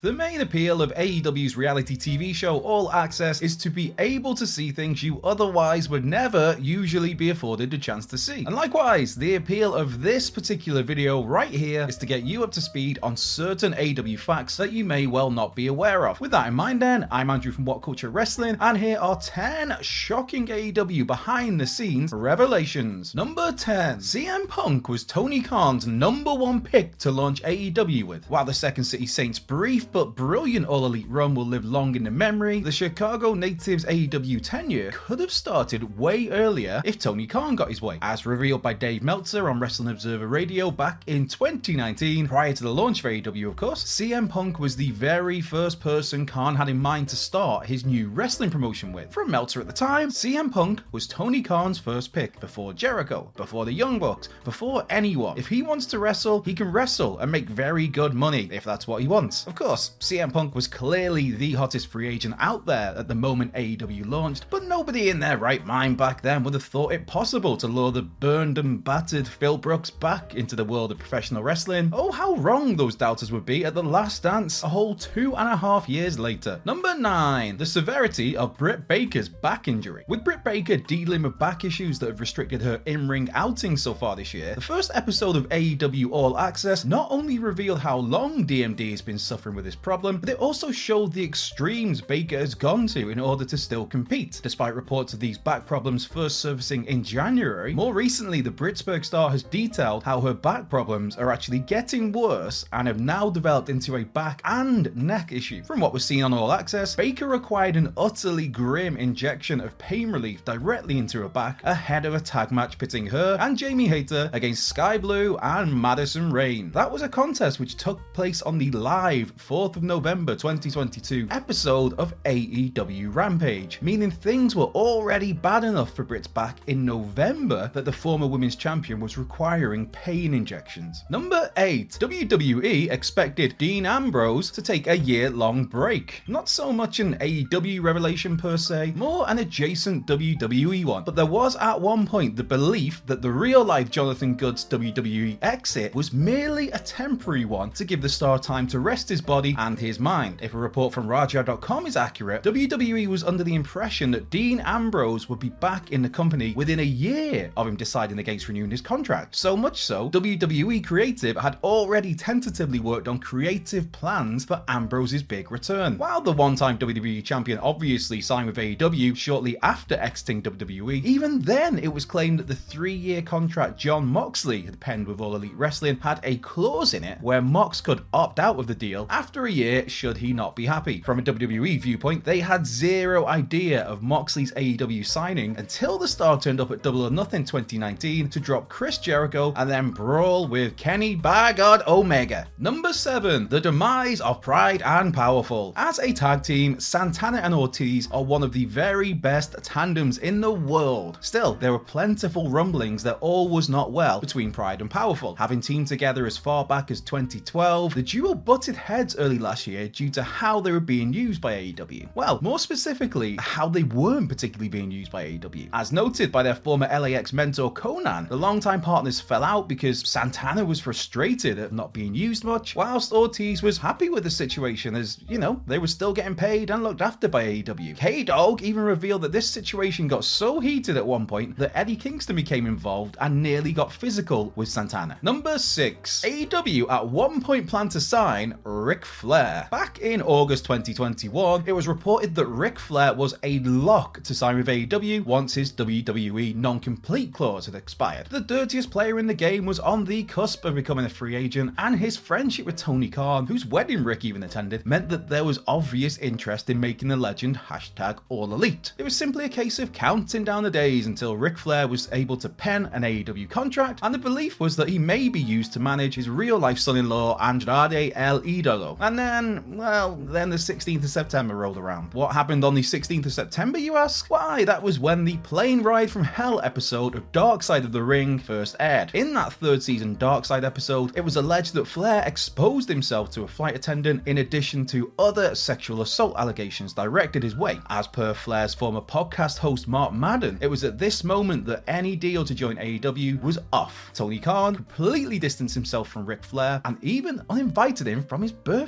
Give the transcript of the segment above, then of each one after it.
The main appeal of AEW's reality TV show All Access is to be able to see things you otherwise would never usually be afforded a chance to see. And likewise, the appeal of this particular video right here is to get you up to speed on certain AEW facts that you may well not be aware of. With that in mind then, I'm Andrew from What Culture Wrestling, and here are 10 shocking AEW behind the scenes revelations. Number 10. CM Punk was Tony Khan's number one pick to launch AEW with. While the Second City Saints brief but brilliant All Elite run will live long in the memory, the Chicago natives AEW tenure could have started way earlier if Tony Khan got his way. As revealed by Dave Meltzer on Wrestling Observer Radio back in 2019, prior to the launch of AEW, of course, CM Punk was the very first person Khan had in mind to start his new wrestling promotion with. From Meltzer at the time, CM Punk was Tony Khan's first pick before Jericho, before the Young Bucks, before anyone. If he wants to wrestle, he can wrestle and make very good money if that's what he wants. Of course, CM Punk was clearly the hottest free agent out there at the moment AEW launched, but nobody in their right mind back then would have thought it possible to lure the burned and battered Phil Brooks back into the world of professional wrestling. Oh, how wrong those doubters would be at the last dance a whole two and a half years later. Number 9. The severity of Britt Baker's back injury. With Britt Baker dealing with back issues that have restricted her in ring outings so far this year, the first episode of AEW All Access not only revealed how long DMD has been suffering with this problem, but it also showed the extremes Baker has gone to in order to still compete. Despite reports of these back problems first surfacing in January, more recently the Britsburg star has detailed how her back problems are actually getting worse and have now developed into a back and neck issue. From what was seen on All Access, Baker required an utterly grim injection of pain relief directly into her back ahead of a tag match pitting her and Jamie Hayter against Skye Blue and Madison Rayne. That was a contest which took place on the live 4th of November 2022 episode of AEW Rampage, meaning things were already bad enough for Britt's back in November that the former women's champion was requiring pain injections. Number 8. WWE expected Dean Ambrose to take a year long break. Not so much an AEW revelation per se, more an adjacent WWE one, but there was at one point the belief that the real life Jonathan Good's WWE exit was merely a temporary one to give the star time to rest his body and his mind. If a report from Rajah.com is accurate, WWE was under the impression that Dean Ambrose would be back in the company within a year of him deciding against renewing his contract. So much so, WWE Creative had already tentatively worked on creative plans for Ambrose's big return. While the one time WWE champion obviously signed with AEW shortly after exiting WWE, even then it was claimed that the three year contract Jon Moxley had penned with All Elite Wrestling had a clause in it where Mox could opt out of the deal after a year should he not be happy. From a WWE viewpoint, they had zero idea of Moxley's AEW signing until the star turned up at Double or Nothing 2019 to drop Chris Jericho and then brawl with Kenny by Omega. Number 7. The demise of Pride and Powerful. As a tag team, Santana and Ortiz are one of the very best tandems in the world. Still, there were plentiful rumblings that all was not well between Pride and Powerful. Having teamed together as far back as 2012, the duo butted heads early last year due to how they were being used by AEW. Well, more specifically, how they weren't particularly being used by AEW. As noted by their former LAX mentor Konnan, the longtime partners fell out because Santana was frustrated at not being used much, whilst Ortiz was happy with the situation as, you know, they were still getting paid and looked after by AEW. K Dog even revealed that this situation got so heated at one point that Eddie Kingston became involved and nearly got physical with Santana. Number 6. AEW at one point planned to sign Ric Flair. Back in August 2021, it was reported that Ric Flair was a lock to sign with AEW once his WWE non compete clause had expired. The dirtiest player in the game was on the cusp of becoming a free agent, and his friendship with Tony Khan, whose wedding Ric even attended, meant that there was obvious interest in making the legend hashtag All Elite. It was simply a case of counting down the days until Ric Flair was able to pen an AEW contract, and the belief was that he may be used to manage his real life son in law, Andrade El Idolo. And then, well, then the 16th of September rolled around. What happened on the 16th of September, you ask? Why, that was when the Plane Ride from Hell episode of Dark Side of the Ring first aired. In that third season Dark Side episode, it was alleged that Flair exposed himself to a flight attendant in addition to other sexual assault allegations directed his way. As per Flair's former podcast host Mark Madden, it was at this moment that any deal to join AEW was off. Tony Khan completely distanced himself from Ric Flair and even uninvited him from his birthday.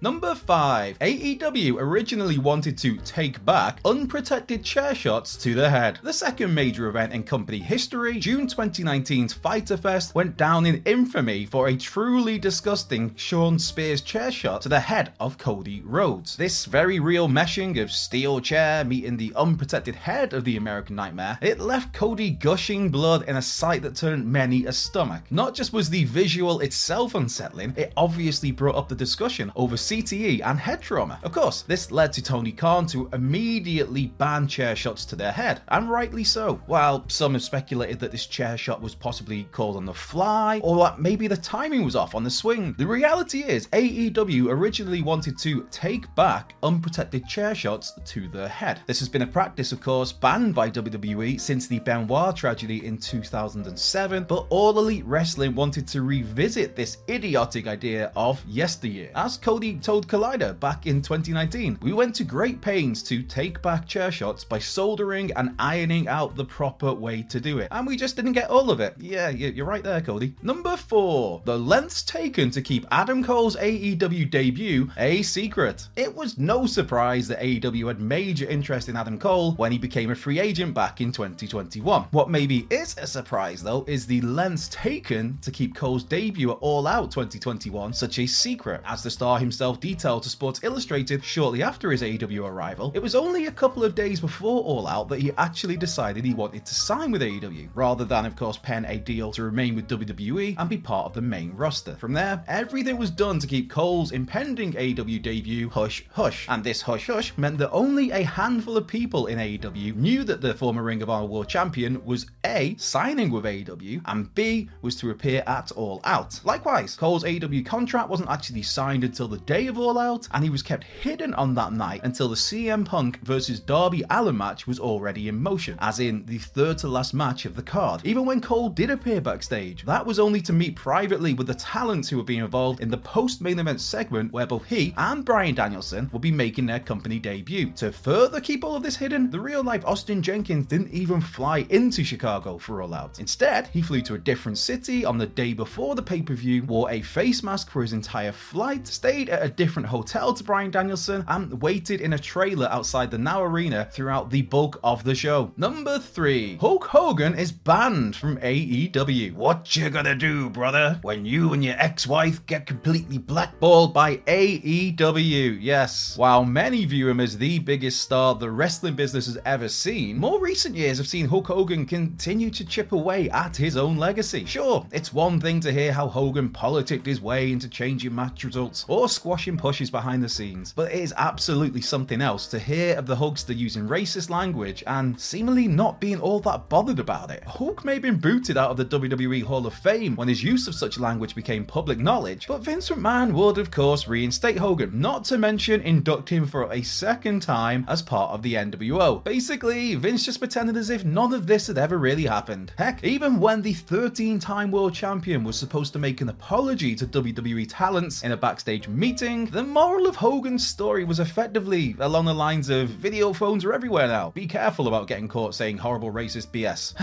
Number 5. AEW originally wanted to take back unprotected chair shots to the head. The second major event in company history, June 2019's Fyter Fest, went down in infamy for a truly disgusting Shawn Spears chair shot to the head of Cody Rhodes. This very real meshing of steel chair meeting the unprotected head of the American Nightmare, it left Cody gushing blood in a sight that turned many a stomach. Not just was the visual itself unsettling, it obviously brought up the discussion over CTE and head trauma. Of course, this led to Tony Khan to immediately ban chair shots to their head, and rightly so. While some have speculated that this chair shot was possibly called on the fly, or that maybe the timing was off on the swing, the reality is AEW originally wanted to take back unprotected chair shots to the head. This has been a practice, of course, banned by WWE since the Benoit tragedy in 2007, but All Elite Wrestling wanted to revisit this idiotic idea of yesteryear. As Cody told Collider back in 2019, we went to great pains to take back chair shots by soldering and ironing out the proper way to do it. And we just didn't get all of it. Yeah, you're right there, Cody. Number four, the lengths taken to keep Adam Cole's AEW debut a secret. It was no surprise that AEW had major interest in Adam Cole when he became a free agent back in 2021. What maybe is a surprise though is the lengths taken to keep Cole's debut at All Out 2021 such a secret. As the star himself detailed to Sports Illustrated shortly after his AEW arrival, it was only a couple of days before All Out that he actually decided he wanted to sign with AEW, rather than, of course, pen a deal to remain with WWE and be part of the main roster. From there, everything was done to keep Cole's impending AEW debut hush hush, and this hush hush meant that only a handful of people in AEW knew that the former Ring of Honor World Champion was A, signing with AEW, and B, was to appear at All Out. Likewise, Cole's AEW contract wasn't actually signed until the day of All Out, and he was kept hidden on that night until the CM Punk versus Darby Allin match was already in motion, as in the third to last match of the card. Even when Cole did appear backstage, that was only to meet privately with the talents who were being involved in the post main event segment where both he and Bryan Danielson would be making their company debut. To further keep all of this hidden, the real life Austin Jenkins didn't even fly into Chicago for All Out. Instead, he flew to a different city on the day before the pay per view, wore a face mask for his entire flight, stayed at a a different hotel to Bryan Danielson and waited in a trailer outside the Now Arena throughout the bulk of the show. Number 3. Hulk Hogan is banned from AEW. What you gonna do, brother, when you and your ex-wife get completely blackballed by AEW? Yes. While many view him as the biggest star the wrestling business has ever seen, more recent years have seen Hulk Hogan continue to chip away at his own legacy. Sure, it's one thing to hear how Hogan politicked his way into changing match results or squashing pushes behind the scenes, but it is absolutely something else to hear of the Hulkster using racist language and seemingly not being all that bothered about it. Hulk may have been booted out of the WWE Hall of Fame when his use of such language became public knowledge, but Vince McMahon would, of course, reinstate Hogan, not to mention induct him for a second time as part of the NWO. Basically, Vince just pretended as if none of this had ever really happened. Heck, even when the 13 time world champion was supposed to make an apology to WWE talents in a backstage meeting, the moral of Hogan's story was effectively along the lines of video phones are everywhere now. Be careful about getting caught saying horrible racist BS.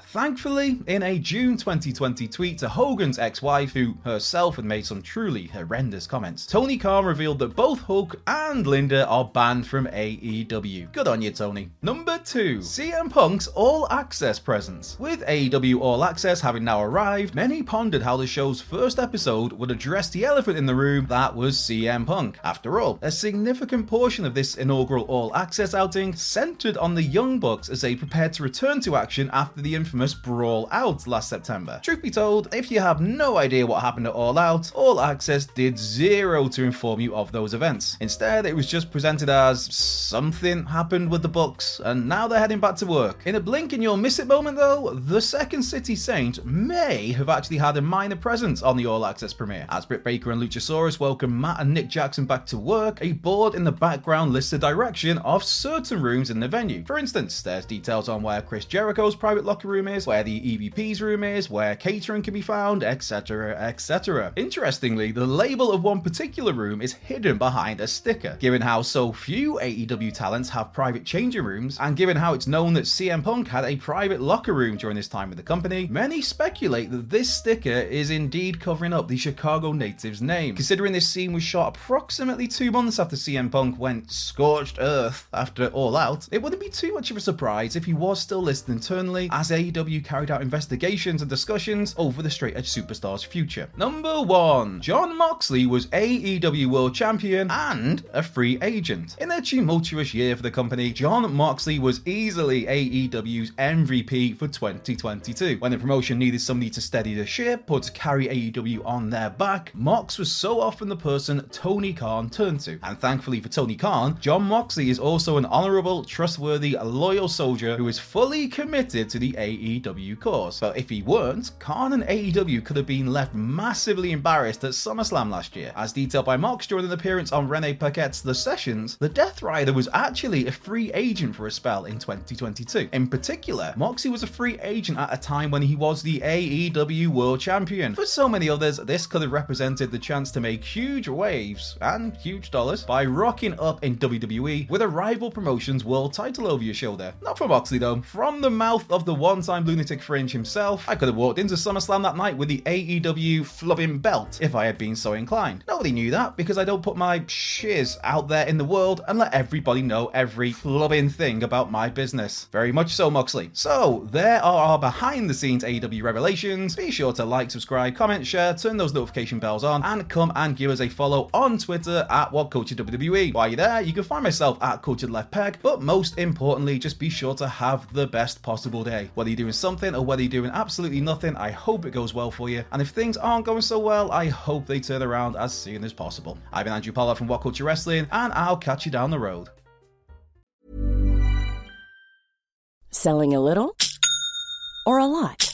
Thankfully, in a June 2020 tweet to Hogan's ex wife, who herself had made some truly horrendous comments, Tony Khan revealed that both Hulk and Linda are banned from AEW. Good on you, Tony. Number 2 CM Punk's All Access presence. With AEW All Access having now arrived, many pondered how the show's first episode would address the elephant in the room that was CM Punk. After all, a significant portion of this inaugural All Access outing centered on the Young Bucks as they prepared to return to action after the infamous Brawl Out last September. Truth be told, if you have no idea what happened at All Out, All Access did zero to inform you of those events. Instead, it was just presented as something happened with the Bucks, and now they're heading back to work. In a blink and you'll miss it moment though, the Second City Saint may have actually had a minor presence on the All Access premiere. As Britt Baker and Luchasaurus welcome Matt and Nick Jackson back to work, a board in the background lists the direction of certain rooms in the venue. For instance, there's details on where Chris Jericho's private locker room is, where the EVP's room is, where catering can be found, etc., etc. Interestingly, the label of one particular room is hidden behind a sticker. Given how so few AEW talents have private changing rooms, and given how it's known that CM Punk had a private locker room during his time with the company, many speculate that this sticker is indeed covering up the Chicago native's name. Considering this scene was shot approximately two months after CM Punk went scorched earth after All Out, it wouldn't be too much of a surprise if he was still listed internally as AEW carried out investigations and discussions over the straight edge superstar's future. Number one, Jon Moxley was AEW World Champion and a free agent. In a tumultuous year for the company, Jon Moxley was easily AEW's MVP for 2022. When the promotion needed somebody to steady the ship or to carry AEW on their back, Mox was so often the person Tony Khan turned to. And thankfully for Tony Khan, Jon Moxley is also an honorable, trustworthy, loyal soldier who is fully committed to the AEW cause. But if he weren't, Khan and AEW could have been left massively embarrassed at SummerSlam last year. As detailed by Mox during an appearance on Renee Paquette's The Sessions, the Death Rider was actually a free agent for a spell in 2022. In particular, Moxie was a free agent at a time when he was the AEW World Champion. For so many others, this could have represented the chance to make huge waves and huge dollars by rocking up in WWE with a rival promotion's world title over your shoulder. Not for Moxley though. From the mouth of the one-time lunatic fringe himself, I could have walked into SummerSlam that night with the AEW flubbing belt if I had been so inclined. Nobody knew that because I don't put my shiz out there in the world and let everybody know every flubbing thing about my business. Very much so, Moxley. So, there are our behind the scenes AEW revelations. Be sure to like, subscribe, comment, share, turn those notification bells on, and come and give us a follow on Twitter at What Culture WWE. While you're there, you can find myself at Cultured Left Peg, but most importantly, just be sure to have the best possible day. Whether you're doing something or whether you're doing absolutely nothing, I hope it goes well for you. And if things aren't going so well, I hope they turn around as soon as possible. I've been Andrew Pollard from What Culture Wrestling, and I'll catch you down the road. Selling a little or a lot?